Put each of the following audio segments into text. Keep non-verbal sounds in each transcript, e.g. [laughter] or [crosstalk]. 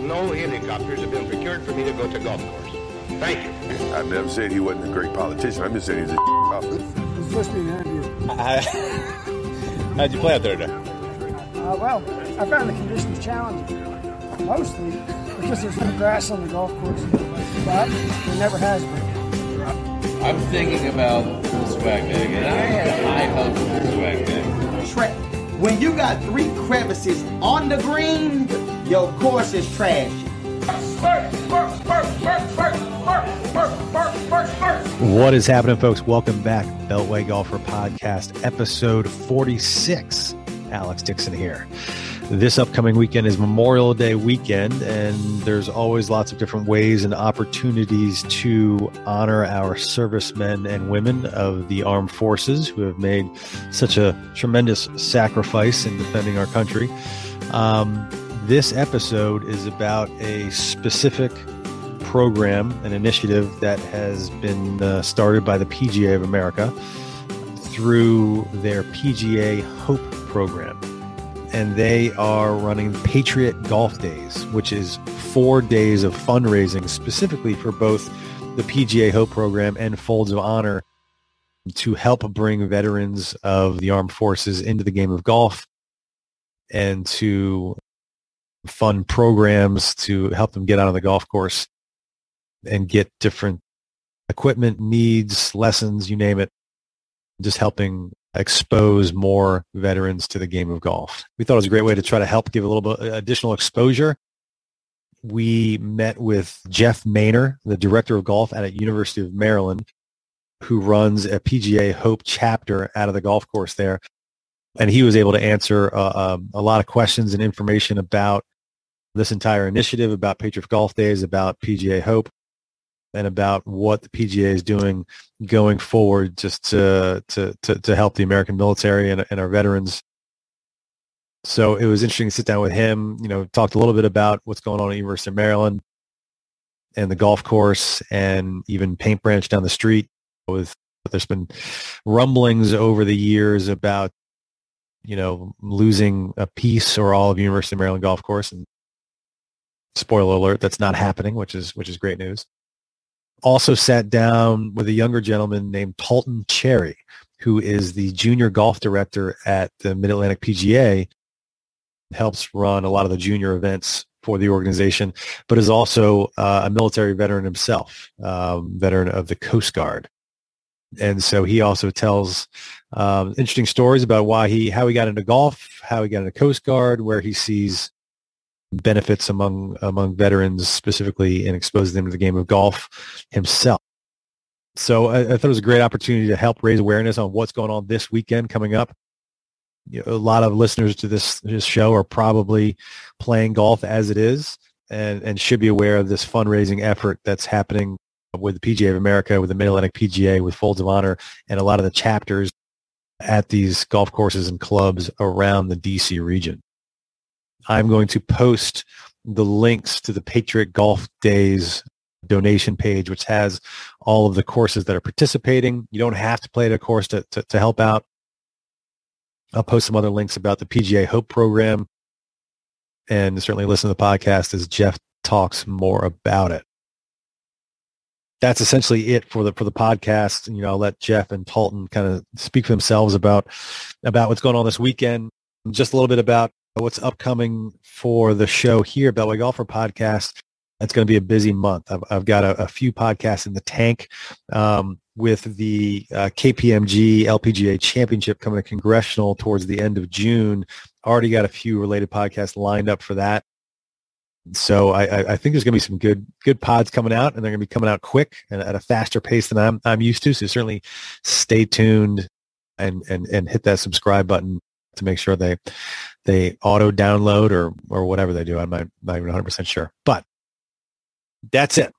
no helicopters have been procured for me to go to golf course. Thank you. I've never said he wasn't a great politician. I'm just saying he's a [laughs] officer. It's supposed to be an interview. How'd you play out there today? Uh, well, I found the conditions challenging, mostly because there's no grass on the golf course, but there never has been. I'm thinking about Swag Bag, and I had high hopes for Swag Bag. Tra- when you got three crevices on the green, your course is trash. What is happening, folks? Welcome back. Beltway Golfer Podcast, episode 46. Alex Dixon here. This upcoming weekend is Memorial Day weekend, and there's always lots of different ways and opportunities to honor our servicemen and women of the armed forces who have made such a tremendous sacrifice in defending our country. Um, this episode is about a specific program, an initiative that has been uh, started by the PGA of America through their PGA Hope program. And they are running Patriot Golf Days, which is four days of fundraising specifically for both the PGA Hope program and Folds of Honor to help bring veterans of the armed forces into the game of golf and to fund programs to help them get out on the golf course and get different equipment needs, lessons, you name it, just helping expose more veterans to the game of golf. We thought it was a great way to try to help give a little bit uh, additional exposure. We met with Jeff Maynor, the director of golf at University of Maryland, who runs a PGA Hope chapter out of the golf course there. And he was able to answer uh, um, a lot of questions and information about this entire initiative, about Patriot Golf Days, about PGA Hope, and about what the PGA is doing going forward just to to to, to help the American military and, and our veterans. So it was interesting to sit down with him, you know, talked a little bit about what's going on at University of Maryland and the golf course and even Paint Branch down the street with there's been rumblings over the years about you know losing a piece or all of University of Maryland golf course and spoiler alert that's not happening which is which is great news also sat down with a younger gentleman named Talton Cherry, who is the junior golf director at the Mid-Atlantic PGA, helps run a lot of the junior events for the organization, but is also uh, a military veteran himself, um, veteran of the Coast Guard. And so he also tells um, interesting stories about why he, how he got into golf, how he got into Coast Guard, where he sees benefits among among veterans, specifically in exposing them to the game of golf himself. So I, I thought it was a great opportunity to help raise awareness on what's going on this weekend coming up. You know, a lot of listeners to this this show are probably playing golf as it is, and and should be aware of this fundraising effort that's happening with the PGA of America, with the Mid Atlantic PGA, with Folds of Honor, and a lot of the chapters at these golf courses and clubs around the DC region. I'm going to post the links to the Patriot Golf Days donation page, which has all of the courses that are participating. You don't have to play at a course to, to, to help out. I'll post some other links about the PGA Hope program and certainly listen to the podcast as Jeff talks more about it. That's essentially it for the for the podcast. You know, I'll let Jeff and Talton kind of speak for themselves about about what's going on this weekend. Just a little bit about what's upcoming for the show here, Beltway Golfer Podcast. It's going to be a busy month. I've, I've got a, a, few podcasts in the tank um, with the uh, KPMG LPGA Championship coming to Congressional towards the end of June. Already got a few related podcasts lined up for that. So I, I think there's going to be some good good pods coming out, and they're going to be coming out quick and at a faster pace than I'm I'm used to. So certainly stay tuned and and and hit that subscribe button to make sure they they auto download or or whatever they do. I'm not, not even 100 percent sure, but that's it.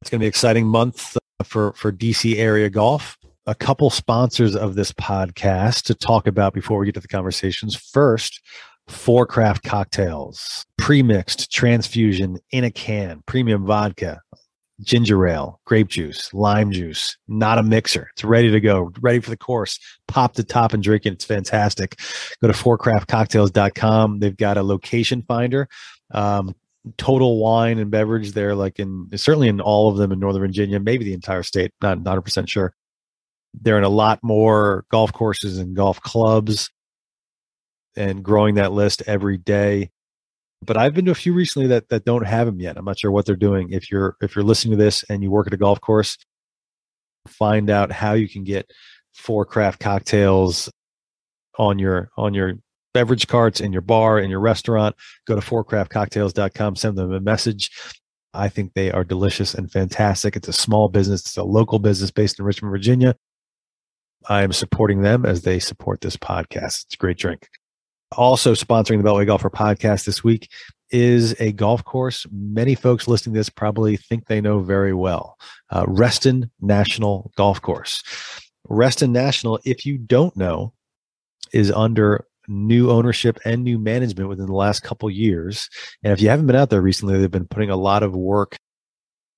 It's going to be an exciting month uh, for for DC area golf. A couple sponsors of this podcast to talk about before we get to the conversations. First, Four Craft Cocktails, pre-mixed transfusion in a can, premium vodka, ginger ale, grape juice, lime juice, not a mixer. It's ready to go, ready for the course. Pop the top and drink it. It's fantastic. Go to fourcraftcocktails.com. They've got a location finder. Um, total wine and beverage there, like in certainly in all of them in Northern Virginia, maybe the entire state, not not 100% sure. They're in a lot more golf courses and golf clubs and growing that list every day. But I've been to a few recently that that don't have them yet. I'm not sure what they're doing. If you're if you're listening to this and you work at a golf course, find out how you can get four craft cocktails on your on your beverage carts in your bar in your restaurant. Go to fourcraftcocktails.com send them a message. I think they are delicious and fantastic. It's a small business. It's a local business based in richmond virginia. I am supporting them as they support this podcast. It's a great drink also sponsoring the beltway golfer podcast this week is a golf course many folks listening to this probably think they know very well uh, reston national golf course reston national if you don't know is under new ownership and new management within the last couple years. And if you haven't been out there recently, they've been putting a lot of work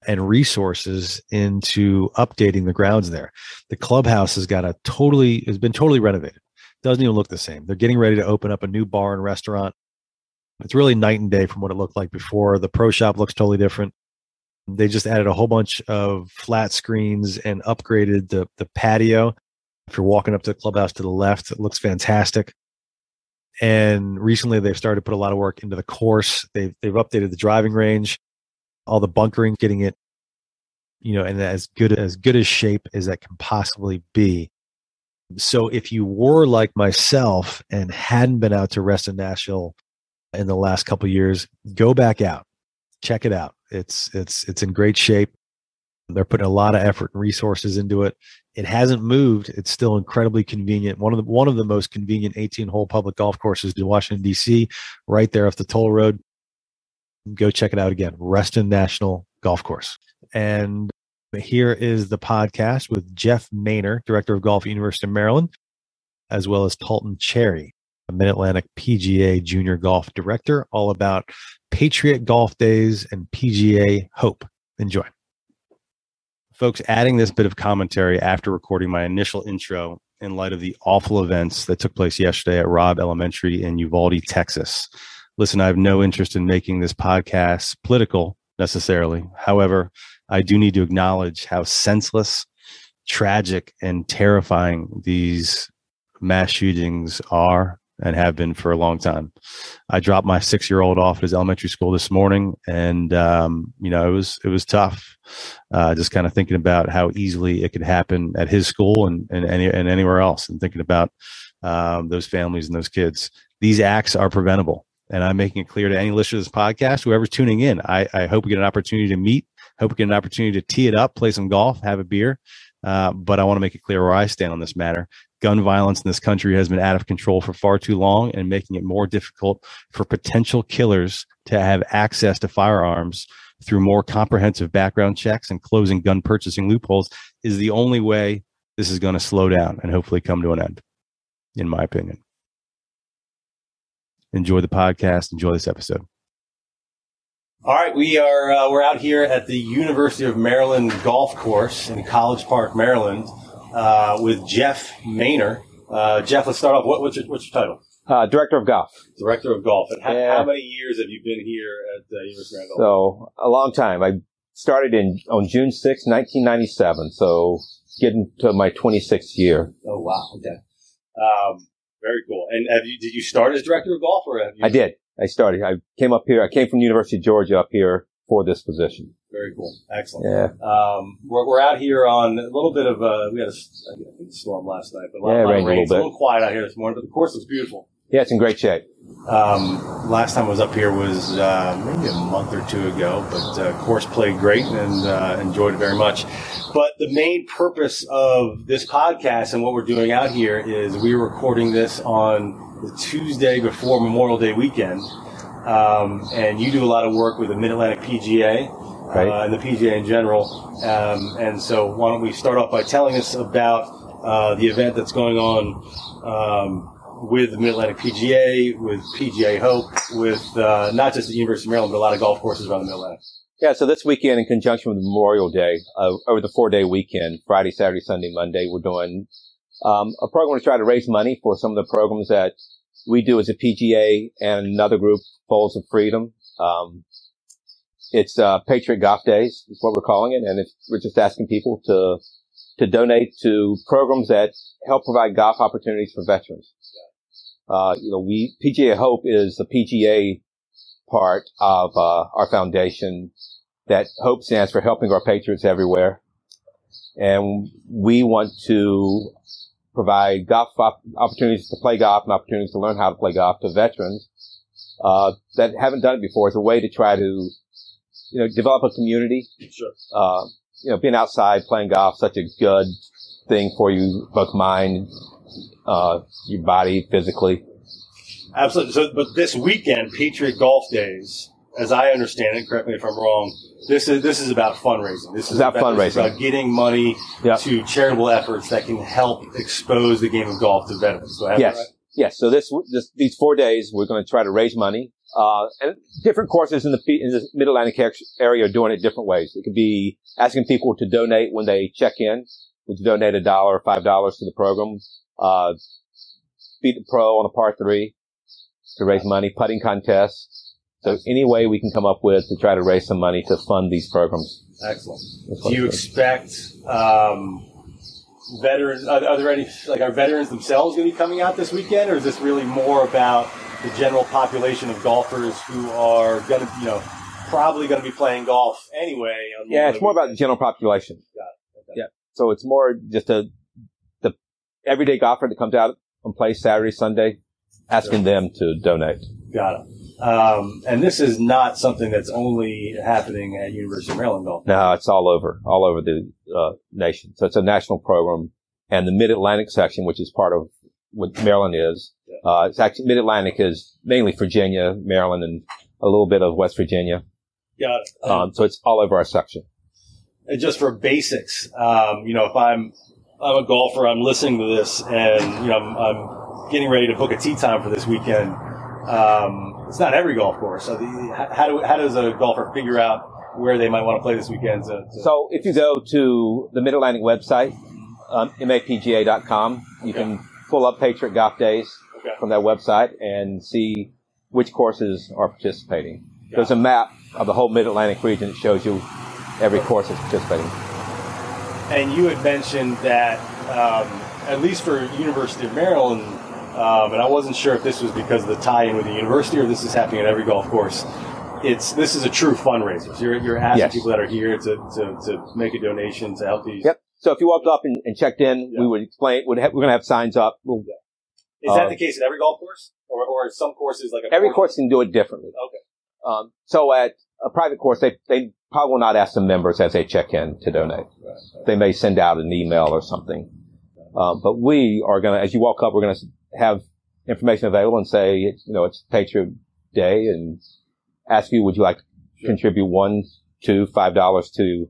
and resources into updating the grounds there. The clubhouse has got a totally has been totally renovated. Doesn't even look the same. They're getting ready to open up a new bar and restaurant. It's really night and day from what it looked like before. The pro shop looks totally different. They just added a whole bunch of flat screens and upgraded the the patio if you're walking up to the clubhouse to the left, it looks fantastic. And recently they've started to put a lot of work into the course. They've they've updated the driving range, all the bunkering, getting it, you know, and as good as good as shape as that can possibly be. So if you were like myself and hadn't been out to Reston National in the last couple years, go back out. Check it out. It's it's it's in great shape. They're putting a lot of effort and resources into it. It hasn't moved. It's still incredibly convenient. One of the one of the most convenient 18 hole public golf courses in Washington D.C. Right there off the toll road. Go check it out again. Reston National Golf Course. And here is the podcast with Jeff Maynor, director of golf at University of Maryland, as well as Talton Cherry, a Mid Atlantic PGA Junior Golf Director, all about Patriot Golf Days and PGA Hope. Enjoy. Folks, adding this bit of commentary after recording my initial intro in light of the awful events that took place yesterday at Robb Elementary in Uvalde, Texas. Listen, I have no interest in making this podcast political necessarily. However, I do need to acknowledge how senseless, tragic, and terrifying these mass shootings are and have been for a long time. I dropped my six year old off at his elementary school this morning, and um, you know it was it was tough. Uh, just kind of thinking about how easily it could happen at his school and and, any, and anywhere else, and thinking about um, those families and those kids. These acts are preventable, and I'm making it clear to any listener of this podcast, whoever's tuning in. I, I hope we get an opportunity to meet. Hope we get an opportunity to tee it up, play some golf, have a beer. Uh, but I want to make it clear where I stand on this matter gun violence in this country has been out of control for far too long and making it more difficult for potential killers to have access to firearms through more comprehensive background checks and closing gun purchasing loopholes is the only way this is going to slow down and hopefully come to an end, in my opinion. Enjoy the podcast. Enjoy this episode. All right, we are uh, we're out here at the University of Maryland golf course in College Park, Maryland uh, with Jeff Maynor. Uh, Jeff, let's start off. What, what's, your, what's your title? Uh, director of golf. Director of golf. And how, Yeah. how many years have you been here at uh, University of Maryland? So a long time. I started in on June 6, 1997. So getting to my 26th year. oh wow, okay, um, very cool. And have you did you start as director of golf or have you? I did. I started. I came up here. I came from the University of Georgia up here for this position. Very cool, excellent. Yeah. Um, we're, we're out here on a little bit of uh, we had a, a storm last night, but a lot, Yeah, lot of rained a rain. little It's a little quiet out here this morning, but the course was beautiful. Yeah, it's in great shape. Um, last time I was up here was uh, maybe a month or two ago, but uh, course played great and uh, enjoyed it very much. But the main purpose of this podcast and what we're doing out here is we're recording this on the Tuesday before Memorial Day weekend. Um, and you do a lot of work with the Mid Atlantic PGA Right. uh, and the PGA in general. Um, and so, why don't we start off by telling us about uh, the event that's going on um, with the Mid Atlantic PGA, with PGA Hope, with uh, not just the University of Maryland, but a lot of golf courses around the Mid Atlantic. Yeah, so this weekend, in conjunction with Memorial Day, uh, over the four day weekend, Friday, Saturday, Sunday, Monday, we're doing um, a program to try to raise money for some of the programs that we do as a PGA and another group, Falls of Freedom. Um, It's uh, Patriot Golf Days is what we're calling it, and it's, we're just asking people to to donate to programs that help provide golf opportunities for veterans. Uh, you know, we PGA Hope is the PGA part of uh, our foundation. That Hope stands for Helping Our Patriots Everywhere, and we want to provide golf op- opportunities to play golf and opportunities to learn how to play golf to veterans uh, that haven't done it before. It's a way to try to, you know, develop a community. Sure. Uh, you know, being outside playing golf such a good thing for you, both mind, uh, your body, physically. Absolutely. So, but this weekend, Patriot Golf Days, as I understand it, correct me if I'm wrong. This is this is about fundraising. This is About is fundraising. about getting money Yep. to charitable efforts that can help expose the game of golf to veterans. Do I have that Yes. right? Yes. So this, this, these four days, we're going to try to raise money. Uh, and different courses in the, in the Mid Atlantic area are doing it different ways. It could be asking people to donate when they check in. Would you donate a dollar or five dollars to the program? Uh, beat the pro on a par three to raise money, putting contests. So any way we can come up with to try to raise some money to fund these programs. Excellent. Do you expect um, veterans? Are, are there any like are veterans themselves going to be coming out this weekend, or is this really more about the general population of golfers who are going to, you know, probably going to be playing golf anyway? On Yeah, it's more about the general population. Got it. Okay. Yeah. So it's more just a, the everyday golfer that comes out and plays Saturday, Sunday, asking them to donate. Got it. Um, and this is not something that's only happening at University of Maryland Golf. No, it's all over, all over the uh, nation. So it's a national program, and the Mid Atlantic section, which is part of what Maryland is, uh, it's actually Mid Atlantic is mainly Virginia, Maryland, and a little bit of West Virginia. Got it. Um, so it's all over our section. Just for basics, um, you know, if I'm I'm a golfer, I'm listening to this, and you know, I'm, I'm getting ready to book a tee time for this weekend. Um, it's not every golf course. So the, how, do how does a golfer figure out where they might want to play this weekend? To, to, So if you go to the Mid Atlantic website, um, mapga.com, you can pull up Patriot Golf Days Okay. from that website and see which courses are participating. There's a map of the whole Mid Atlantic region that shows you every course that's participating. And you had mentioned that, um, at least for University of Maryland, um, and I wasn't sure if this was because of the tie-in with the university or this is happening at every golf course. It's this is a true fundraiser. So you're, you're asking Yes. people that are here to, to, to make a donation to help these. Yep. So if you walked up and, and checked in, we would explain. Would have, we're going to have signs up. We'll, Is that Uh, the case at every golf course, or or some courses like a every course can do it differently. Okay. Um, so at a private course, they they probably will not ask the members as they check in to donate. They may send out an email or something. Um, but we are going to, as you walk up, we're going to have information available and say, you know, it's Patriot Day and ask you, would you like to contribute one, two, five dollars to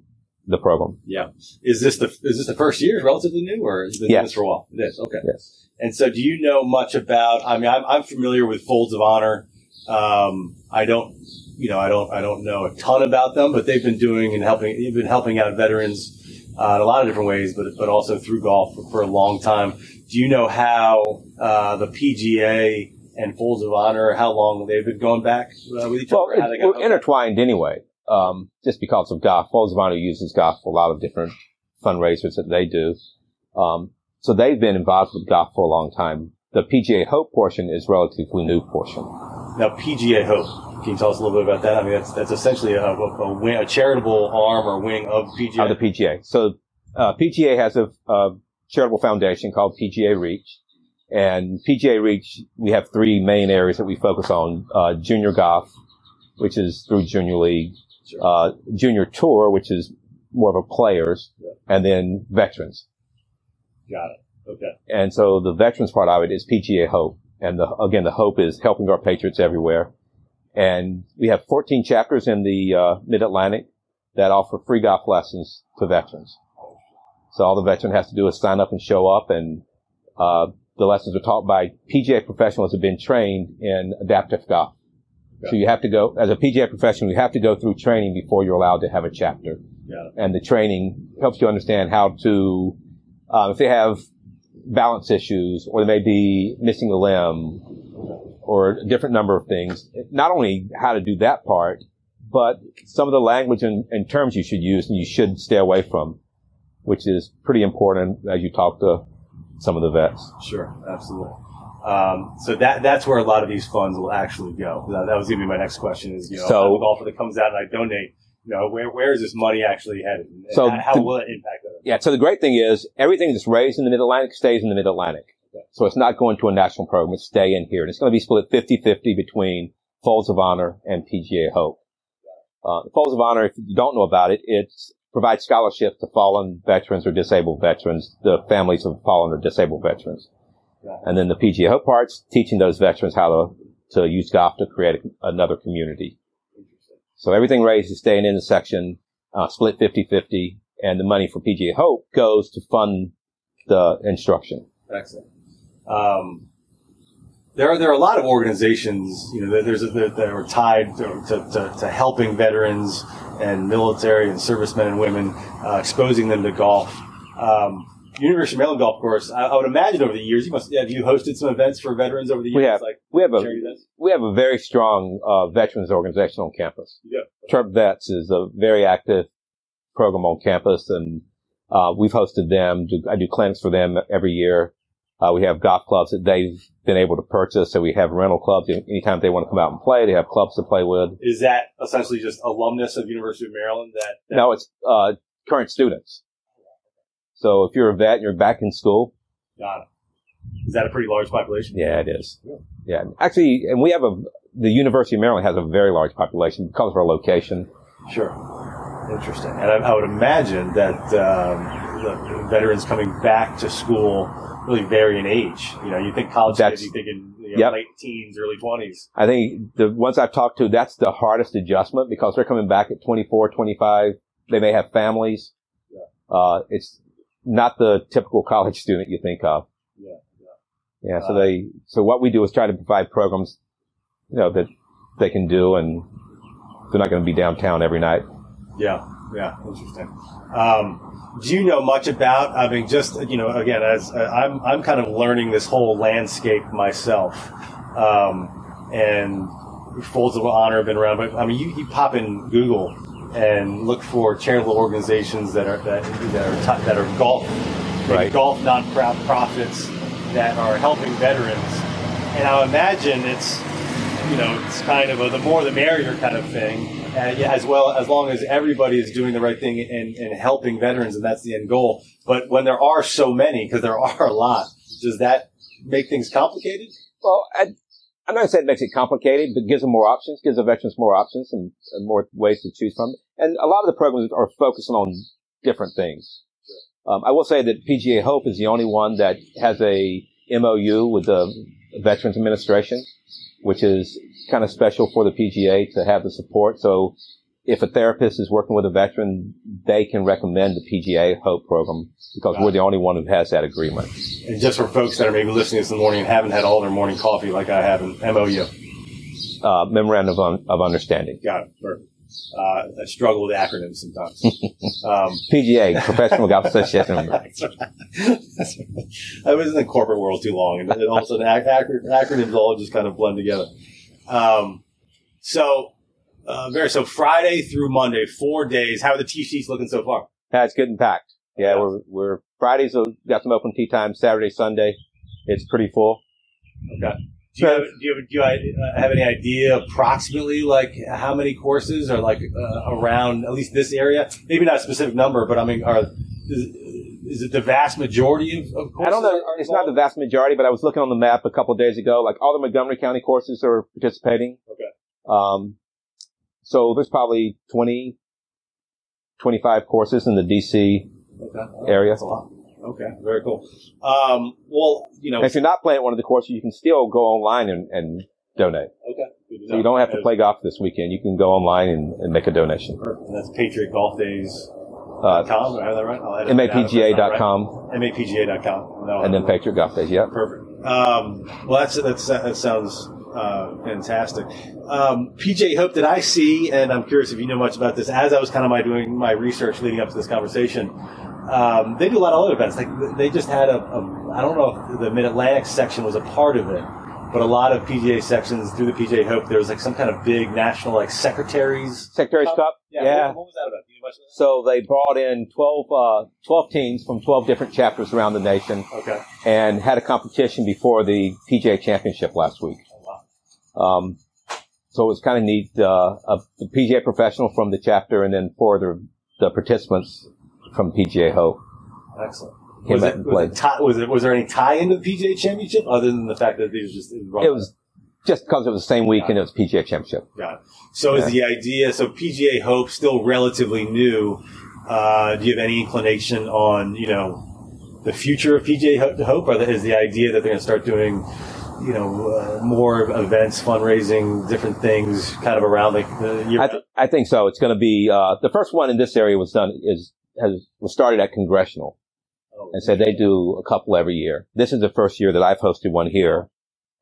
the program? Yeah. Is this the is this the first year? Relatively new, or has it Yes. this for a while? It is. Okay. Yes. And so, do you know much about? I mean, I'm, I'm familiar with Folds of Honor. Um, I don't, you know, I don't, I don't know a ton about them, but they've been doing and helping. They've been helping out veterans uh, in a lot of different ways, but but also through golf for, for a long time. Do you know how uh, the PGA and Folds of Honor, how long they've been going back uh, with each Well, other? We're intertwined anyway, um, just because of golf. Folds of Honor uses golf for a lot of different fundraisers that they do. Um, so they've been involved with golf for a long time. The PGA Hope portion is relatively new portion. Now, PGA Hope. Can you tell us a little bit about that? I mean, that's that's essentially a, a, a, wing, a charitable arm or wing of PGA. of the PGA. So uh, PGA has a, a charitable foundation called PGA Reach, and PGA Reach we have three main areas that we focus on: uh, junior golf, which is through Junior League, uh, junior tour, which is more of a players, and then veterans. Got it. Okay. And so the veterans part of it is PGA Hope. And the, again, the hope is helping our patriots everywhere. And we have 14 chapters in the uh, Mid-Atlantic that offer free golf lessons to veterans. So all the veteran has to do is sign up and show up and, uh, the lessons are taught by PGA professionals who have been trained in adaptive golf. So you have to go, as a PGA professional, you have to go through training before you're allowed to have a chapter. It. And the training helps you understand how to, um, if they have balance issues or they may be missing a limb or a different number of things, not only how to do that part, but some of the language and, and terms you should use and you should stay away from, which is pretty important as you talk to some of the vets. Sure, absolutely. Um, so that that's where a lot of these funds will actually go. That, that was going to be my next question. Is you know, So- a golfer that comes out and I donate. You know, where where is this money actually headed? And So how the- will it impact? Yeah. So the great thing is everything that's raised in the Mid Atlantic stays in the Mid Atlantic. So it's not going to a national program. It's staying here. And it's going to be split 50-50 between Folds of Honor and PGA Hope. Uh, Folds of Honor, if you don't know about it, it provides scholarships to fallen veterans or disabled veterans, the families of fallen or disabled veterans. And then the PGA Hope part's teaching those veterans how to, to use golf to create a, another community. So everything raised is staying in the section, uh, split 50-50, and the money for PGA Hope goes to fund the instruction. Excellent. Um, there are there are a lot of organizations, you know, that there's that, that are tied to, to, to, to helping veterans and military and servicemen and women, uh, exposing them to golf. Um, University of Maryland Golf Course. I, I would imagine over the years, you must have you hosted some events for veterans over the years, We have like we have a events? we have a very strong uh, veterans organization on campus. Yeah. Terp Vets is a very active program on campus, and uh, we've hosted them. Do, I do clinics for them every year. Uh, we have golf clubs that they've been able to purchase, so we have rental clubs. Anytime they want to come out and play, they have clubs to play with. Is that essentially just alumnus of University of Maryland? That, that No, it's uh, current students. So if you're a vet and you're back in school, got it. Is that a pretty large population? Yeah, it is. Yeah, actually, and we have a the University of Maryland has a very large population because of our location. Sure. Interesting. And I, I would imagine that um, the veterans coming back to school really vary in age. You know, you think college That's- kids, you think in you know, Yep. late teens, early 20s. I think the ones I've talked to, that's the hardest adjustment because they're coming back at 24, 25. They may have families. Uh, it's not the typical college [laughs] student you think of. Yeah, Yeah. So they, so what we do is try to provide programs, you know, that they can do and they're not going to be downtown every night. Yeah, yeah, interesting. Um, do you know much about? I mean, just you know, again, as uh, I'm, I'm kind of learning this whole landscape myself, um, and folds of honor have been around. But I mean, you, you pop in Google and look for charitable organizations that are that, that are t- that are golf, Right. golf non-profits that are helping veterans, and I imagine it's you know, it's kind of a the more the merrier kind of thing, as well as long as everybody is doing the right thing and, and helping veterans, and that's the end goal. But when there are so many, because there are a lot, does that make things complicated? Well, I, I'm not going to say it makes it complicated, but gives them more options, gives the veterans more options and, and more ways to choose from. And a lot of the programs are focusing on different things. Um, I will say that PGA Hope is the only one that has a MOU with the Veterans Administration, which is kind of special for the PGA to have the support. So if a therapist is working with a veteran, they can recommend the PGA Hope program because we're the only one who has that agreement. And just for folks that are maybe listening this in the morning and haven't had all their morning coffee like I have in MOU. Uh, memorandum of, un- of understanding. Got it. Perfect. Uh, I struggle with acronyms sometimes. [laughs] um, PGA, Professional Golf Association. [laughs] That's right. That's right. I was in the corporate world too long, and then all of a sudden ac- ac- acronyms all just kind of blend together. Um, so, uh, very so Friday through Monday, four days. How are the tee sheets looking so far? Yeah, it's good and packed. Yeah, we're, we're Fridays, uh, got some open tee time. Saturday, Sunday, it's pretty full. Okay. Do you, have, do you, have, do you uh, have any idea approximately like how many courses are like uh, around at least this area? Maybe not a specific number, but I mean, are is, is it the vast majority of, of courses? I don't know. It's not the vast majority, but I was looking on the map a couple of days ago. Like all the Montgomery County courses are participating. Okay. Um, so there's probably 20, 25 courses in the DC Okay. area. That's a lot. Okay, very cool. Um, well, you know, And if you're not playing at one of the courses, you can still go online and, and donate. okay. So you don't have to play golf this weekend. You can go online and, and make a donation. Perfect. And that's Patriot Golf Days. Uh, com, do I have that right? I'll edit it down if that's not right. MAPGA.com MAPGA.com. No, and then Patriot Golf Days. Yep. Perfect. Um, well, that's, that's, that sounds uh, fantastic. Um, PGA Hope, did I see, and I'm curious if you know much about this, as I was kind of my doing my research leading up to this conversation, um, they do a lot of other events. Like they just had a, a I don't know if the Mid Atlantic section was a part of it, but a lot of PGA sections through the PGA Hope, there was like some kind of big national like secretaries. Secretary's Cup. Yeah. yeah. What, what was that about? Do you know much So they brought in 12, uh, 12 teams from 12 different chapters around the nation? Okay. and had a competition before the PGA Championship last week. Um, so it was kind of neat. Uh, a, the PGA professional from the chapter and then four of the, the participants from PGA Hope. Excellent. Was it, was, it tie, was it was there any tie into the PGA Championship other than the fact that these just it was, It was just because it was the same week and it was PGA Championship. Got it. So is the idea, so PGA Hope still relatively new. Uh, do you have any inclination on, you know, the future of PGA Hope? Or is the idea that they're going to start doing, you know, uh, more events, fundraising, different things kind of around the, the year? I, th- I think so. It's going to be, uh, the first one in this area was done, is, has, was started at Congressional. And so they do a couple every year. This is the first year that I've hosted one here.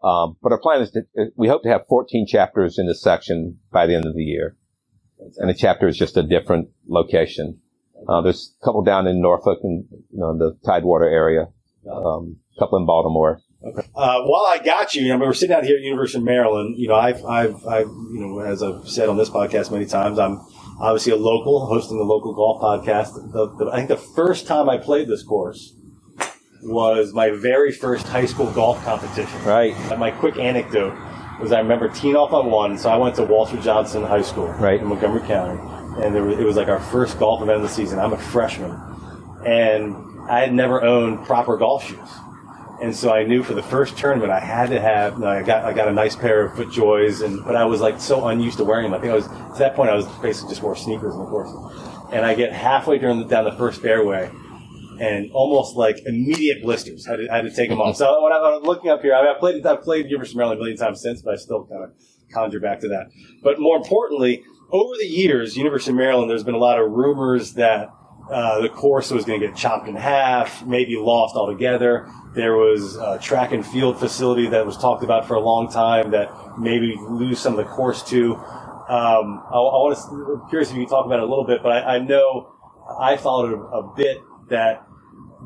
Um, but our plan is to, we hope to have 14 chapters in this section by the end of the year. And the chapter is just a different location. Uh, there's a couple down in Norfolk and, you know, the Tidewater area. Um, a couple in Baltimore. Uh, while I got you, you know, we were sitting out here at University of Maryland. You know, I've, I've, I've, you know, as I've said on this podcast many times, I'm obviously a local, hosting the local golf podcast. The, the, I think the first time I played this course was my very first high school golf competition. Right. And my quick anecdote was I remember teeing off on one, so I went to Walter Johnson High School Right. in Montgomery County, and there was, it was like our first golf event of the season. I'm a freshman, and I had never owned proper golf shoes. And so I knew for the first tournament I had to have. I got I got a nice pair of FootJoys, and but I was like so unused to wearing them. I think I was at that point I was basically just wore sneakers in the course. And I get halfway the, down the first fairway, and almost like immediate blisters. I had to, I had to take them off. So when I'm looking up here, I I've played I've played University of Maryland a million times since, but I still kind of conjure back to that. But more importantly, over the years, University of Maryland, there's been a lot of rumors that uh, the course was going to get chopped in half, maybe lost altogether. There was a track and field facility that was talked about for a long time that maybe lose some of the course to. Um, I, I want to, curious if you can talk about it a little bit, but I, I know I followed a, a bit that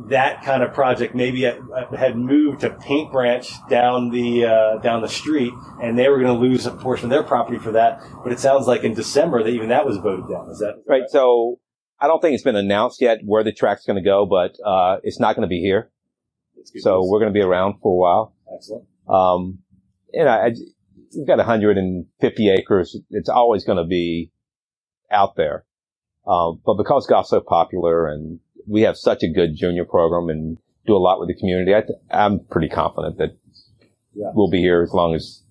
that kind of project maybe had, moved to Paint Branch down the uh, down the street, and they were going to lose a portion of their property for that. But it sounds like in December that even that was voted down. Is that Right. So I don't think it's been announced yet where the track's going to go, but, uh, it's not going to be here. So we're going to be around for a while. excellent. Um, and I, I, we've got 150 acres. It's always going to be out there. Um, but because golf's so popular and we have such a good junior program and do a lot with the community, I th- I'm pretty confident that Yeah. we'll be here as long as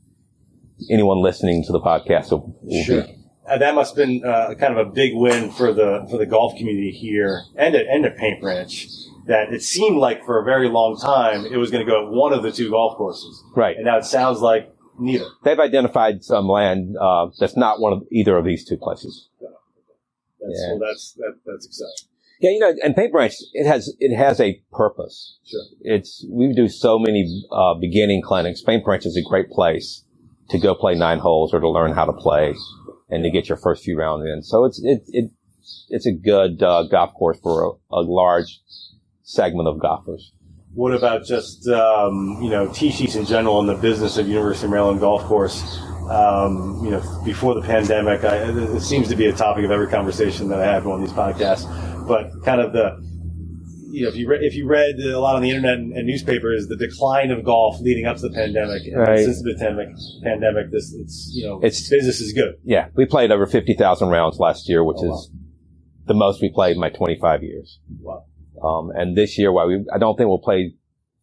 anyone listening to the podcast will, will Sure. be. Uh, that must have been uh, kind of a big win for the for the golf community here and at, and at Paint Branch. That it seemed like for a very long time it was going to go at one of the two golf courses, Right. and now it sounds like neither. They've identified some land, uh, that's not one of either of these two places. That's, Yeah. Well, that's that, that's exciting. Yeah, you know, and Paint Branch, it has, it has a purpose. Sure. It's, we do so many, uh, beginning clinics. Paint Branch is a great place to go play nine holes or to learn how to play and to get your first few rounds in. So it's, it, it, it's a good, uh, golf course for a, a large segment of golfers. What about just um, you know tee sheets in general and the business of University of Maryland golf course? Um, you know, before the pandemic, I, it seems to be a topic of every conversation that I have on these podcasts. But kind of the you know, if you re- if you read a lot on the internet and, and newspapers, the decline of golf leading up to the pandemic, and Right. since the pandemic, pandemic, this it's you know, It's- business is good. Yeah, we played over 50,000 rounds last year, which Oh, wow. is the most we played in my 25 years. Wow. Um, and this year, while we, I don't think we'll play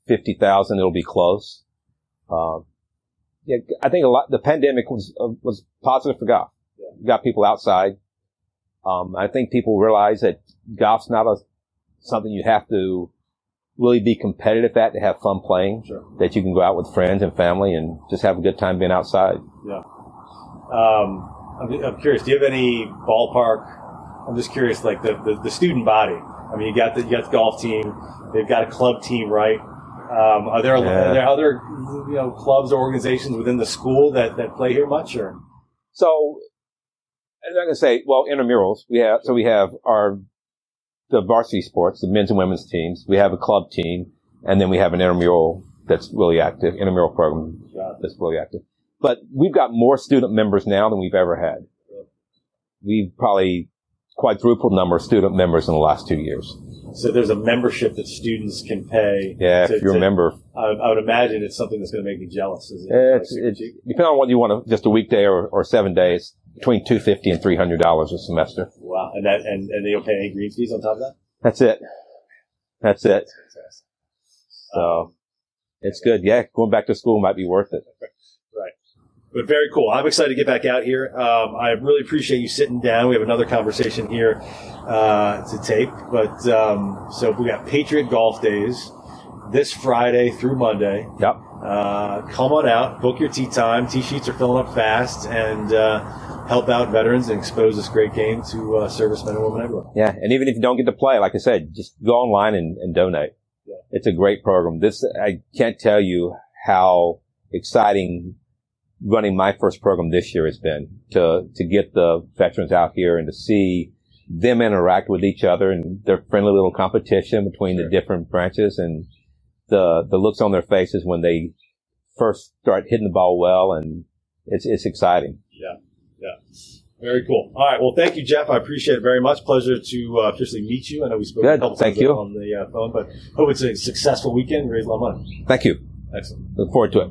50,000, it'll be close. Um, yeah, I think a lot, the pandemic was, uh, was positive for golf. Got people outside. Um, I think people realize that golf's not a, something you have to really be competitive at to have fun playing. Sure. That you can go out with friends and family and just have a good time being outside. Yeah. Um, I'm, I'm curious. Do you have any ballpark? I'm just curious, like the, the, the student body. I mean, you got the you got the golf team. They've got a club team, right? Um, are there Yeah. are there other you know clubs or organizations within the school that, that play here much or? So, I'm not going to say, well, intramurals. We have, so we have our, the varsity sports, the men's and women's teams. We have a club team, and then we have an intramural that's really active, intramural program that's really active. But we've got more student members now than we've ever had. We've probably quadrupled number of student members in the last two years. So there's a membership that students can pay. Yeah, to- if you to- remember, I, I would imagine it's something that's going to make me jealous. Is it? it's, it's depending on what you want, to, just a weekday or, or seven days, between two fifty and three hundred dollars a semester. wow, and that and, and they don't pay any green fees on top of that. That's it. That's it. So it's good. Yeah, going back to school might be worth it. [laughs] Right. But very cool. I'm excited to get back out here. Um, I really appreciate you sitting down. We have another conversation here uh, to tape. But um, so we got Patriot Golf Days this Friday through Monday. Yep. Uh, come on out, book your tee time. Tee sheets are filling up fast, and uh, help out veterans and expose this great game to uh, servicemen and women everywhere. Yeah, and even if you don't get to play, like I said, just go online and, and donate. It's a great program. This I can't tell you how exciting running my first program this year has been to to get the veterans out here and to see them interact with each other and their friendly little competition between the different branches and the the looks on their faces when they first start hitting the ball well and it's it's exciting. Yeah, yeah. Very cool. All right. Well, thank you, Jeff. I appreciate it very much. Pleasure to uh, officially meet you. I know we spoke a Good. couple Thank times you. on the uh, phone, but hope it's a successful weekend. Raise a lot of money. Thank you. Excellent. Look forward to it.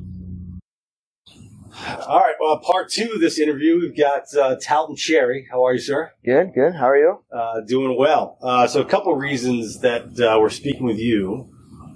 All right. Well, part two of this interview, we've got uh, Talton Cherry. How are you, sir? Good, good. How are you? Uh, doing well. Uh, so, a couple reasons that uh, we're speaking with you.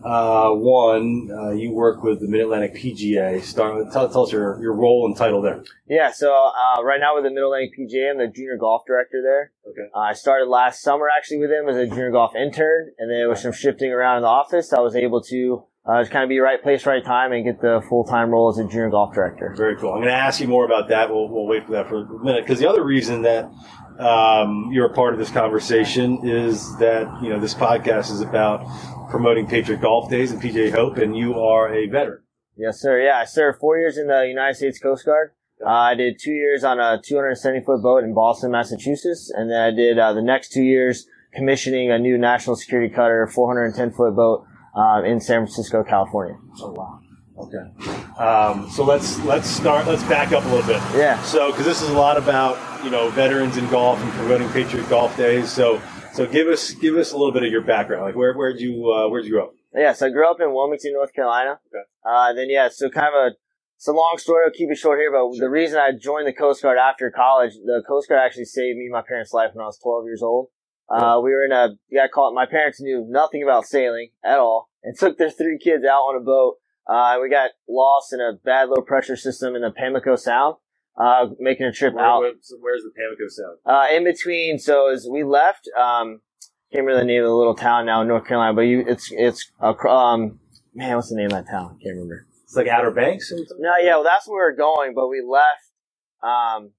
Uh, one, uh, you work with the Mid Atlantic PGA. Start, tell, tell us your, your role and title there. Yeah, so uh, right now with the Mid Atlantic PGA, I'm the junior golf director there. Okay. Uh, I started last summer actually with them as a junior golf intern, and then with some shifting around in the office, I was able to uh, just kind of be right place, right time, and get the full time role as a junior golf director. Very cool. I'm going to ask you more about that. We'll, we'll wait for that for a minute. Because the other reason that um, you're a part of this conversation is that you know this podcast is about promoting Patriot Golf Days and PGA Hope, and you are a veteran. Yes, sir. Yeah, I served four years in the United States Coast Guard. Uh, I did two years on a 270 foot boat in Boston, Massachusetts, and then I did uh, the next two years commissioning a new national security cutter, 410 foot boat uh, in San Francisco, California. Oh wow. Okay. Um, so let's let's start. Let's back up a little bit. Yeah. So because this is a lot about you know veterans in golf and promoting Patriot Golf Days. So so give us give us a little bit of your background. Like where where'd you uh, where'd you grow up? Yeah, so I grew up in Wilmington, North Carolina. Okay. Uh, then yeah, so kind of a it's a long story. I'll keep it short here, but the reason I joined the Coast Guard after college, the Coast Guard actually saved me and my parents' life when I was 12 years old. Uh, we were in a yeah, called my parents knew nothing about sailing at all, and [laughs] took their three kids out on a boat. Uh, we got lost in a bad low pressure system in the Pamlico Sound, uh, making a trip Where- out where- where's the Pamlico Sound? uh, in between. So as we left, um, can't remember the name of the little town now in North Carolina, but you, it's it's um, man, what's the name of that town? I can't remember. It's like Outer Banks. Or something? No, yeah, well, that's where we were going, but we left, um,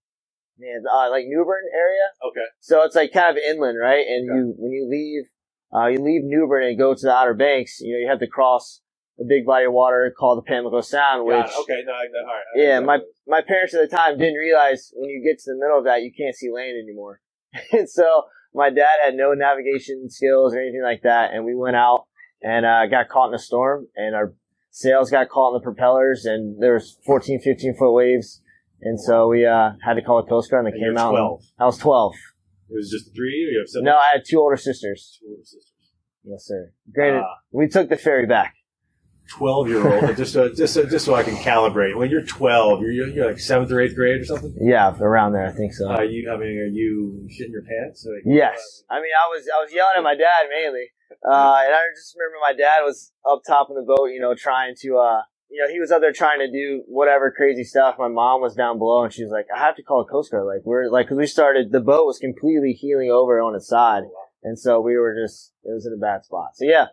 man, uh, like New Bern area. Okay. So it's like kind of inland, right? And you, when you leave, uh, you leave New Bern and go to the Outer Banks, you know, you have to cross a big body of water called the Pamlico Sound, which. Okay. No. I- no, All right. I yeah, my, my parents at the time didn't realize when you get to the middle of that, you can't see land anymore. [laughs] and so my dad had no navigation skills or anything like that. And we went out and, uh, got caught in a storm and our sails got caught in the propellers and there was 14, 15 foot waves. And so we, uh, had to call a Coast Guard and they And came out. and- 12. I was 12. It was just three you. Have seven. No, I had two older sisters. Two older sisters. Yes, sir. Granted, Ah. we took the ferry back. Twelve year old. just so, just so, just so I can calibrate. When you're twelve, you're, you're, like seventh or eighth grade or something. Yeah, around there, I think so. Are you? I mean, are you shitting your pants? Like, Yes. I mean, I was I was yelling at my dad mainly, uh, and I just remember my dad was up top of the boat, you know, trying to, uh, you know, he was up there trying to do whatever crazy stuff. My mom was down below, and she was like, "I have to call Coast Guard." Like we're like, because we started, the boat was completely heeling over on its side, and so we were just it was in a bad spot. So yeah,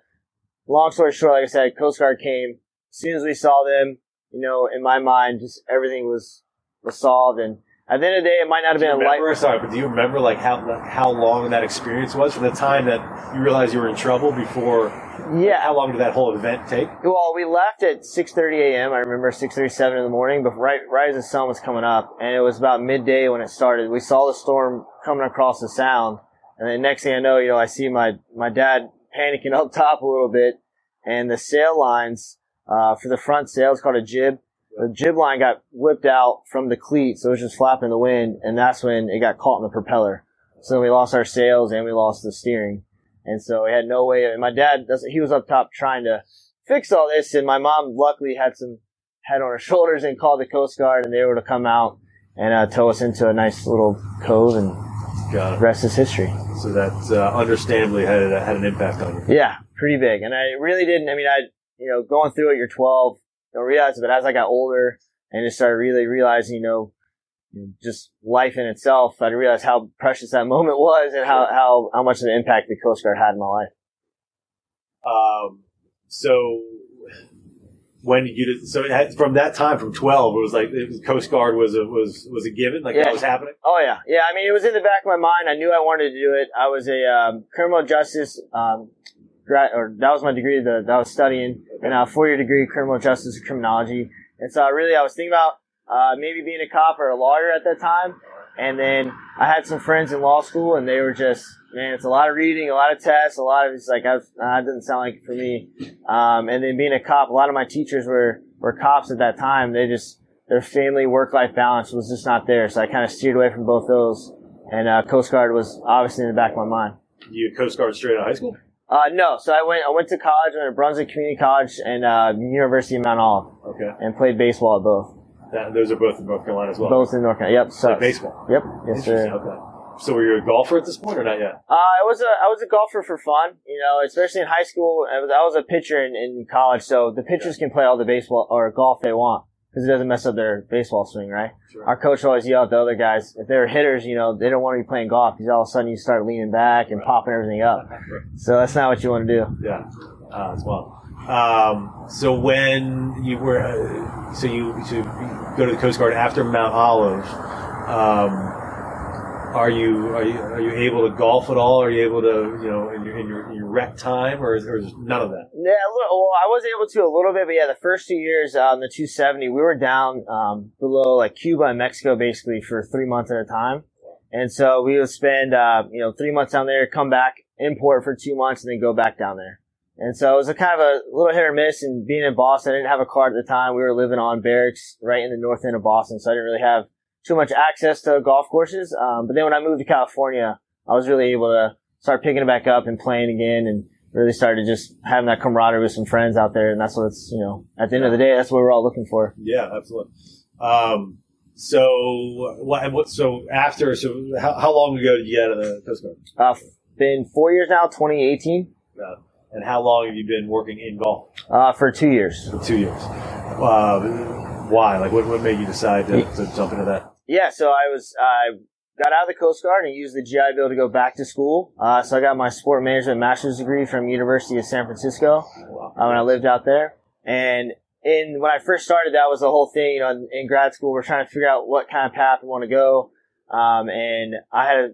long story short, like I said, Coast Guard came as soon as we saw them. You know, in my mind, just everything was was solved, and at the end of the day, it might not have Do been a light. Sorry, but do you remember like how like, how long that experience was from the time that you realized you were in trouble before? Yeah. How long did that whole event take? Well, we left at 6:30 a.m. I remember 6:37 in the morning, but right right as the sun was coming up, and it was about midday when it started. We saw the storm coming across the sound, and then next thing I know, you know, I see my my dad panicking [laughs] up top a little bit, and the sail lines uh, for the front sail. is called a jib. The jib line got whipped out from the cleat, so it was just flapping in the wind, and that's when it got caught in the propeller. So we lost our sails and we lost the steering, and so we had no way. And my dad, he was up top trying to fix all this, and my mom luckily had some head on her [laughs] shoulders and called the Coast Guard, and they were to come out and uh, tow us into a nice little cove, and Got it. rest is history. So that uh, understandably had had an impact on you. Yeah, pretty big. And I really didn't. I mean, I you know going through it, you're 12, don't realize it. But as I got older and just started really realizing, you know, just life in itself, I realized how precious that [laughs] moment was and how how how much of an impact the Coast Guard had in my life. Um, so when did you? So had, from that time, from twelve, it was like it was, Coast Guard was a was was a given, like that was happening. Oh yeah, yeah. I mean, it was in the back of my mind. I knew I wanted to do it. I was a um, criminal justice, um, grad, or that was my degree that, that I was studying, and a four-year degree criminal justice and criminology. And so, I really, I was thinking about uh, maybe being a cop or a lawyer at that time. And then I had some friends in law school, and they were just, man, it's a lot of reading, a lot of tests, a lot of it's like, I was, uh, that doesn't sound like it for me. Um, and then being a cop, a lot of my teachers were were cops at that time. They just their family work life balance was just not there. So I kind of steered away from both those. And uh, Coast Guard was obviously in the back of my mind. You Coast Guard straight out of high school. Uh, no, so I went I went to college, I went to Brunswick Community College and uh, University of Mount Olive, Okay, and played baseball at both. that, those are both in North Carolina as well. Both in North Carolina. Yep. So Like baseball. Yep. Yes, sir. Okay. So were you a golfer at this point or not yet? Uh, I was a I was a golfer for fun, you know, especially in high school. I was I was a pitcher in, in college, so the pitchers can play all the baseball or golf they want because it doesn't mess up their baseball swing, right? Sure. Our coach always yelled at the other guys if they were hitters, you know, they don't want to be playing golf because all of a sudden you start leaning back and popping everything up. [laughs] So that's not what you want to do. Yeah, uh, as well. Um, so when you were, uh, so you so you go to the Coast Guard after Mount Olive. Um, are you are you are you able to golf at all? Are you able to you know in your in your, in your rec time or is, or none of that? Yeah, little, well, I was able to a little bit, but yeah, the first two years on the 270, we were down um, below like Cuba and Mexico basically for three months at a time. And so we would spend, uh, you know, three months down there, come back, import for two months, and then go back down there. And so it was a kind of a little hit or miss. And being in Boston, I didn't have a car at the time. We were living on barracks right in the north end of Boston, so I didn't really have too much access to golf courses. Um, but then when I moved to California, I was really able to start picking it back up and playing again and really started just having that camaraderie with some friends out there. And that's what it's, you know, at the end of the day, that's what we're all looking for. Yeah, absolutely. Um, so what? What? So after? So how, how long ago did you get out of the Coast Guard? Uh, been four years now, 2018, Uh, and how long have you been working in golf? uh, for two years. For two years. Uh, why? Like, what, what made you decide to, to jump into that? Yeah, so I was I got out of the Coast Guard and used the GI Bill to go back to school. Uh, so I got my sport management master's degree from University of San Francisco uh, when I lived out there. And in when I first started, that was the whole thing. You know, in, in grad school, we're trying to figure out what kind of path we want to go. Um, and I had a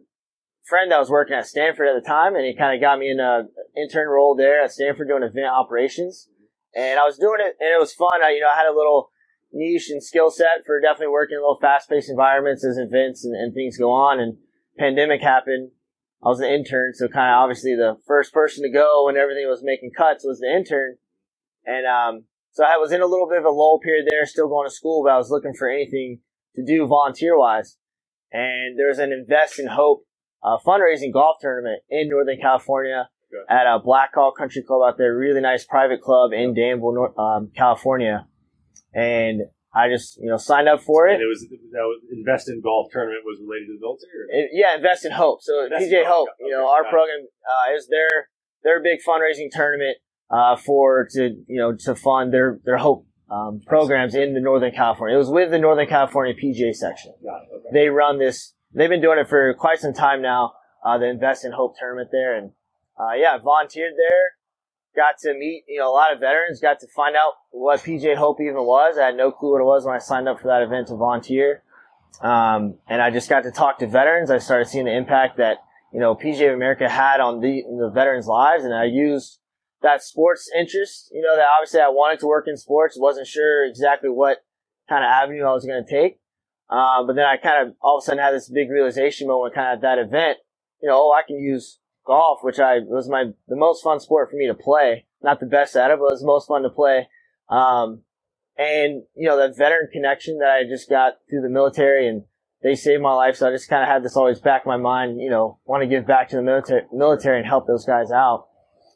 friend that was working at Stanford at the time, and he kind of got me in a intern role there at Stanford doing event operations. And I was doing it, and it was fun. I, you know, I had a little niche and skill set for definitely working in little fast-paced environments as events and, and things go on. And pandemic happened. I was an intern, so kind of obviously the first person to go when everything was making cuts was the intern. And um, so I was in a little bit of a lull period there, still going to school, but I was looking for anything to do volunteer-wise. And there was an Invest in Hope uh, fundraising golf tournament in Northern California at a Blackhawk Country Club out there, really nice private club in Danville, um, California. And I just, you know, signed up for it. And it was that was Invest in Golf tournament was related to the military. It- yeah, invest in hope. So Invest PGA Hope, you know, our program uh, is their their big fundraising tournament uh, for to you know to fund their their hope um, programs in the Northern California. It was with the Northern California PGA section. Okay. They run this. They've been doing it for quite some time now. Uh, the Invest in Hope tournament there, and uh, yeah, volunteered there. Got to meet you know a lot of veterans. Got to find out what PGA Hope even was. I had no clue what it was when I signed up for that event to volunteer. Um, and I just got to talk to veterans. I started seeing the impact that, you know, PGA of America had on the, the veterans' lives. And I used that sports interest, you know, that obviously I wanted to work in sports. Wasn't sure exactly what kind of avenue I was going to take. Uh, but then I kind of all of a sudden had this big realization moment kind of at that event, you know, oh, I can use golf, which I was my, the most fun sport for me to play. Not the best at it, but it was the most fun to play. Um, and you know that veteran connection that I just got through the military, and they saved my life. So I just kind of had this always back in my mind. You know, want to give back to the military, military and help those guys out.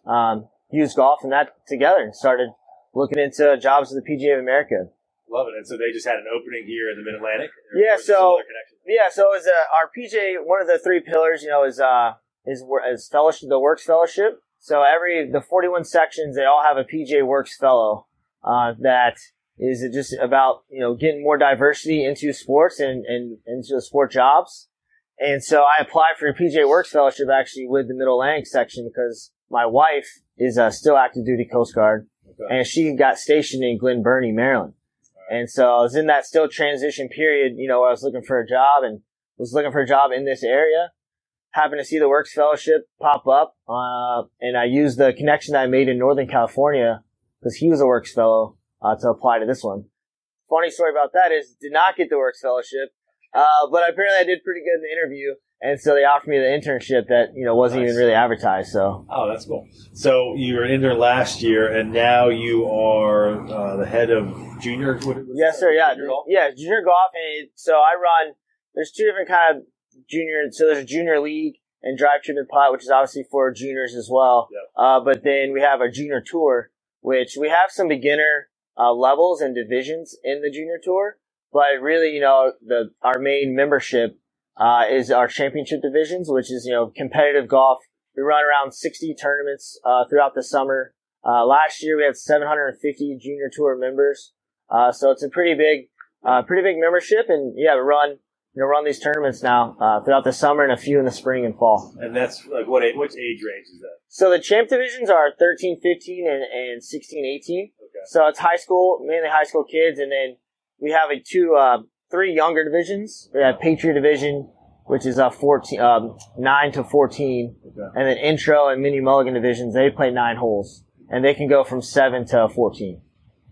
Um, used golf and that together, and started looking into jobs with the PGA of America. Love it. And so they just had an opening here in the Mid Atlantic. Yeah, so yeah, so as a, our PGA, one of the three pillars, you know, is uh is is fellowship, the Works Fellowship. So every the forty one sections, they all have a PGA Works Fellow uh, that is just about you know getting more diversity into sports and and into sport jobs. And so I applied for a PGA Works Fellowship actually with the Middle Atlantic section because my wife is uh, still active duty Coast Guard, Okay. and she got stationed in Glen Burnie, Maryland. And so I was in that still transition period, you know, where I was looking for a job and was looking for a job in this area. Happened to see the Works Fellowship pop up, uh, and I used the connection that I made in Northern California because he was a Works Fellow uh, to apply to this one. Funny story about that is did not get the Works Fellowship, uh, but apparently I did pretty good in the interview, and so they offered me the internship that you know wasn't Nice. even really advertised. So Oh, that's cool. So you were an intern last year, and now you are uh, the head of junior. Yes, sir. Yeah, Junior golf? yeah, junior golf. And so I run. There's two different kind of junior. So there's a junior league and drive and putt, which is obviously for juniors as well. Yep. Uh, but then we have a junior tour, which we have some beginner uh, levels and divisions in the junior tour. But really, you know, the our main membership uh, is our championship divisions, which is you know competitive golf. We run around 60 tournaments uh, throughout the summer. Uh, last year we had 750 junior tour members. Uh, so it's a pretty big, uh, pretty big membership, and yeah, we run, you know, run these tournaments now uh, throughout the summer and a few in the spring and fall. And that's like what age, which age range is that? So the champ divisions are 13, 15, and, and 16, 18. Okay. So it's high school, mainly high school kids, and then we have a two, uh, three younger divisions. We have Patriot Division, which is uh, 14, um, 9 to 14, Okay. and then Intro and Mini Mulligan divisions, they play nine holes, and they can go from 7 to 14.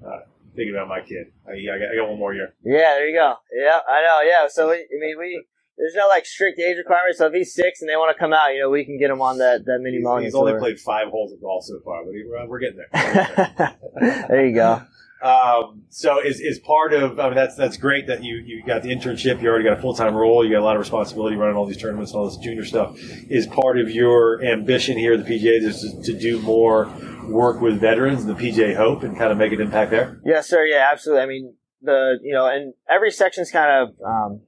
All right. Thinking about my kid. Uh, I, I, got, I got one more year. Yeah, there you go. Yeah, I know. Yeah, so we, I mean, we there's no like strict age requirements. So if he's six and they want to come out, you know, we can get him on that that mini He's, mulligan he's only played five holes of golf so far, but he, we're, we're getting there. [laughs] [laughs] there you go. Um, so is, is part of, I mean, that's, that's great that you, you got the internship. You already got a full-time role. You got a lot of responsibility running all these tournaments and all this junior stuff. Is part of your ambition here at the PGA is to, to do more work with veterans, the PGA Hope, and kind of make an impact there? Yes, sir. Yeah, absolutely. I mean, the you know, and every section's kind of um,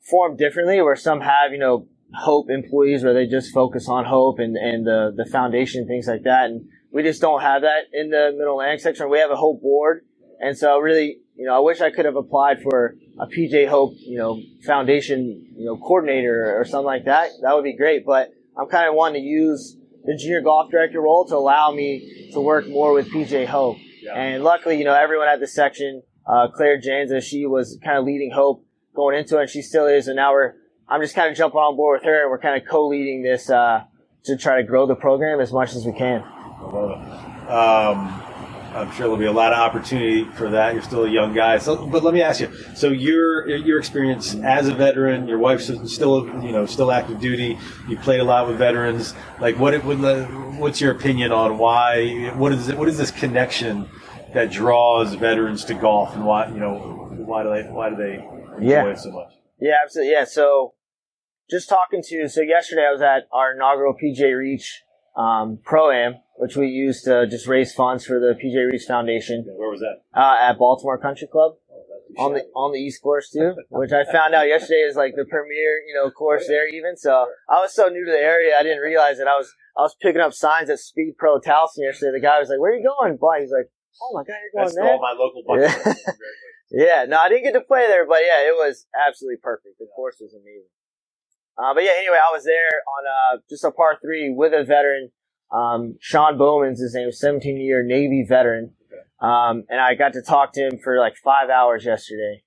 formed differently. Where some have you know hope employees where they just focus on hope and and the the foundation and things like that. And we just don't have that in the Middle Atlantic section. We have a hope board, and so really, you know, I wish I could have applied for a PGA Hope, you know, foundation, you know, coordinator or something like that. That would be great. But I'm kind of wanting to use the junior golf director role to allow me to work more with PGA Hope. Yeah. And luckily, you know, everyone at the section, uh, Claire Janza, she was kind of leading Hope going into it, and she still is. And now we're, I'm just kind of jumping on board with her, and we're kind of co-leading this uh, to try to grow the program as much as we can. I love it. Um, I'm sure there'll be a lot of opportunity for that. You're still a young guy, so but let me ask you. So your your experience as a veteran, your wife's still you know still active duty. You played a lot with veterans. Like what it would what's your opinion on why what is it, what is this connection that draws veterans to golf and why you know why do they why do they enjoy Yeah. it so much? Yeah, absolutely. Yeah. So just talking to, you so yesterday I was at our inaugural PGA Reach um, Pro Am, which we used to just raise funds for the PGA Reach Foundation Yeah, where was that? uh, at Baltimore Country Club. Oh, on the on the East Course too, which I found out yesterday is like the premier, you know, course there even. So I was so new to the area, I didn't realize that I was I was picking up signs at Speed Pro Towson yesterday. The guy was like, "Where are you going?" Boy, he's like, "Oh my god, you're That's going there." all my local bucket. Yeah. [laughs] Yeah, no, I didn't get to play there, but yeah, it was absolutely perfect. The course was amazing. Uh, but yeah, anyway, I was there on uh, just a par three with a veteran. Um, Sean Bowman's his name, 17 year Navy veteran. Um, and I got to talk to him for like five hours yesterday.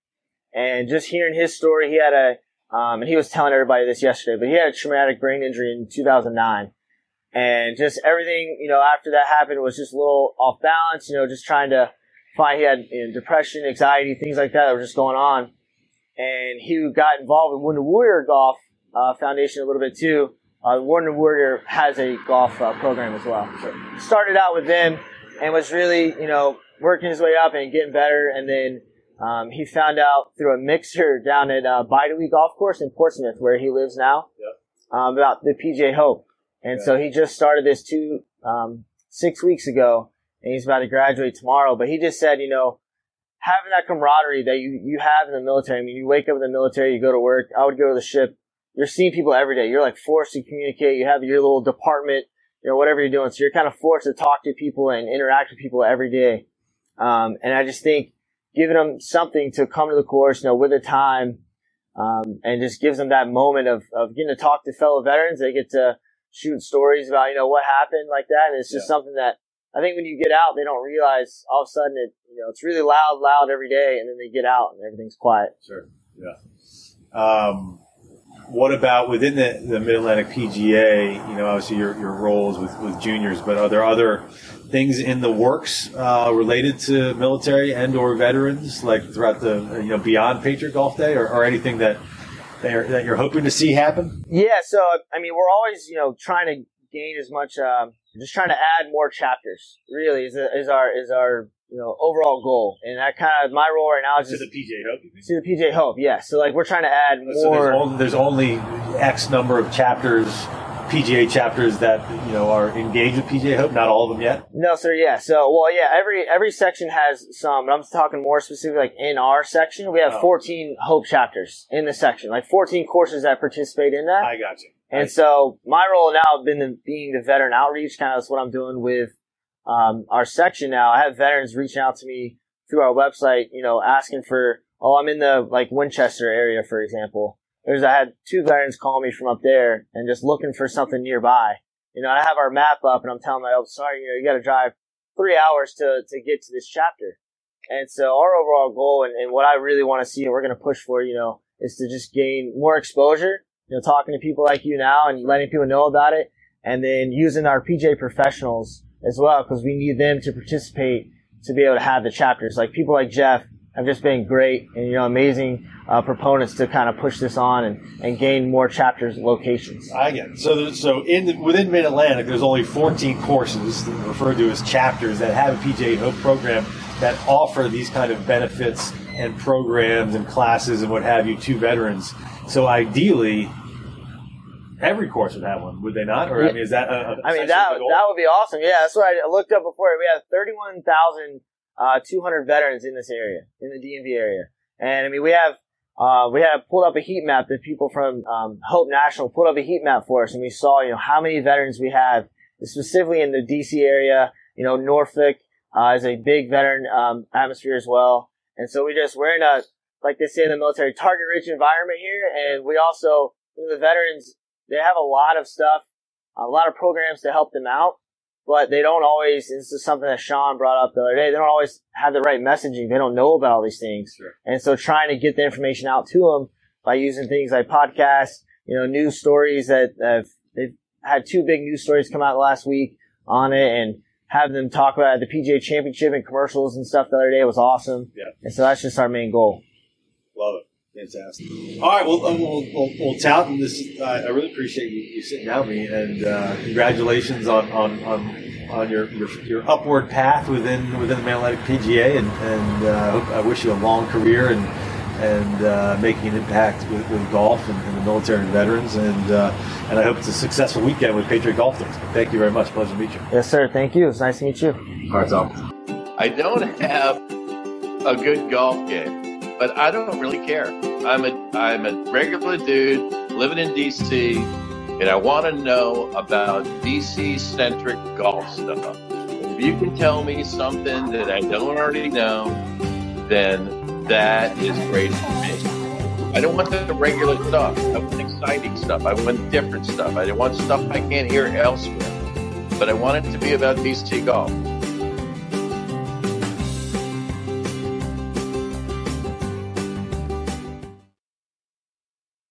And just hearing his story, he had a, um, and he was telling everybody this yesterday, but he had a traumatic brain injury in 2009. And just everything, you know, after that happened was just a little off balance, you know, just trying to find, he had you know, depression, anxiety, things like that that were just going on. And he got involved with Wounded Warrior Golf uh, Foundation a little bit too. Uh, Wounded Warrior has a golf uh, program as well. So started out with them and was really, you know, working his way up and getting better. And then um, he found out through a mixer down at uh, Bide-A-Wee Golf Course in Portsmouth, where he lives now, um, about the PJ Hope. And so he just started this two um, six weeks ago, and he's about to graduate tomorrow. But he just said, you know, having that camaraderie that you, you have in the military. I mean, you wake up in the military, you go to work. I would go to the ship. You're seeing people every day. You're like forced to communicate. You have your little department, you know, whatever you're doing. So you're kind of forced to talk to people and interact with people every day. Um, and I just think giving them something to come to the course, you know, with the time, um, and just gives them that moment of, of getting to talk to fellow veterans. They get to shoot stories about, you know, what happened like that. And it's just something that I think when you get out, they don't realize all of a sudden it, you know, it's really loud, loud every day, and then they get out and everything's quiet. Sure. Yeah. Um, what about within the, the Mid Atlantic PGA? You know, obviously your, your roles with, with juniors, but are there other things in the works uh, related to military and or veterans, like throughout the you know beyond Patriot Golf Day, or, or anything that that you're hoping to see happen? Yeah. So I mean, we're always you know trying to gain as much, um, just trying to add more chapters. Really, is is our is our you know overall goal, and that kind of my role right now is To just the PGA Hope. to the PGA Hope. Yeah. So like we're trying to add So more. there's only, there's only X number of chapters, PGA chapters that you know are engaged with PGA Hope. Not all of them yet. No, sir. Yeah. So, well, yeah. Every every section has some. But I'm talking more specifically, like in our section, we have Oh. 14 Hope chapters in the section, like 14 courses that participate in that. I got you. And so my role now been the, being the veteran outreach, kind of is what I'm doing with um, our section now. I have veterans reaching out to me through our website, you know, asking for, oh, I'm in the like Winchester area, for example. There's I had two veterans call me from up there and just looking for something nearby. You know, I have our map up and I'm telling them, oh, sorry, you know, you got to drive three hours to to get to this chapter. And so our overall goal and, and what I really want to see and we're going to push for, you know, is to just gain more exposure you know, talking to people like you now and letting people know about it, and then using our PGA professionals as well because we need them to participate to be able to have the chapters. Like people like Jeff have just been great and you know amazing uh, proponents to kind of push this on and, and gain more chapters locations. I get it. So, so in the, within Mid Atlantic, there's only 14 courses referred to as chapters that have a PGA Hope program that offer these kind of benefits and programs and classes and what have you to veterans. So, ideally, every course would have one, would they not? Or I mean, is that? A, a- I mean that goal? that would be awesome. Yeah, that's what I looked up before. We have thirty one thousand uh, two hundred veterans in this area, in the DMV area, and I mean we have uh, we have pulled up a heat map that people from um, Hope National pulled up a heat map for us, and we saw you know how many veterans we have specifically in the DC area. You know Norfolk uh, is a big veteran um, atmosphere as well, and so we just we're in a like they say in the military target rich environment here, and we also the veterans they have a lot of stuff a lot of programs to help them out, but they don't always, this is something that Sean brought up the other day, they don't always have the right messaging. They don't know about all these things. And so trying to get the information out to them by using things like podcasts, you know, news stories that have, they've had two big news stories come out last week on it and have them talk about the PGA championship and commercials and stuff the other day was awesome. Yeah. And so that's just our main goal. Love it. Fantastic. All right, well, uh, we'll, we'll, we'll tout and this. Uh, I really appreciate you, you sitting down with me, and uh, congratulations on on, on, on your, your your upward path within within the Mid Atlantic PGA, and and uh, I hope- I wish you a long career and and uh, making an impact with, with golf and, and the military and veterans, and uh, and I hope it's a successful weekend with Patriot Golf Days. Thank you very much. Pleasure to meet you. Yes, sir. Thank you. It's nice to meet you. Cards off. I don't have a good golf game, but I don't really care. I'm a I'm a regular dude living in DC, and I want to know about DC centric golf stuff. If you can tell me something that I don't already know, then that is great for me. I don't want the regular stuff. I want exciting stuff. I want different stuff. I want stuff I can't hear elsewhere. But I want it to be about DC golf.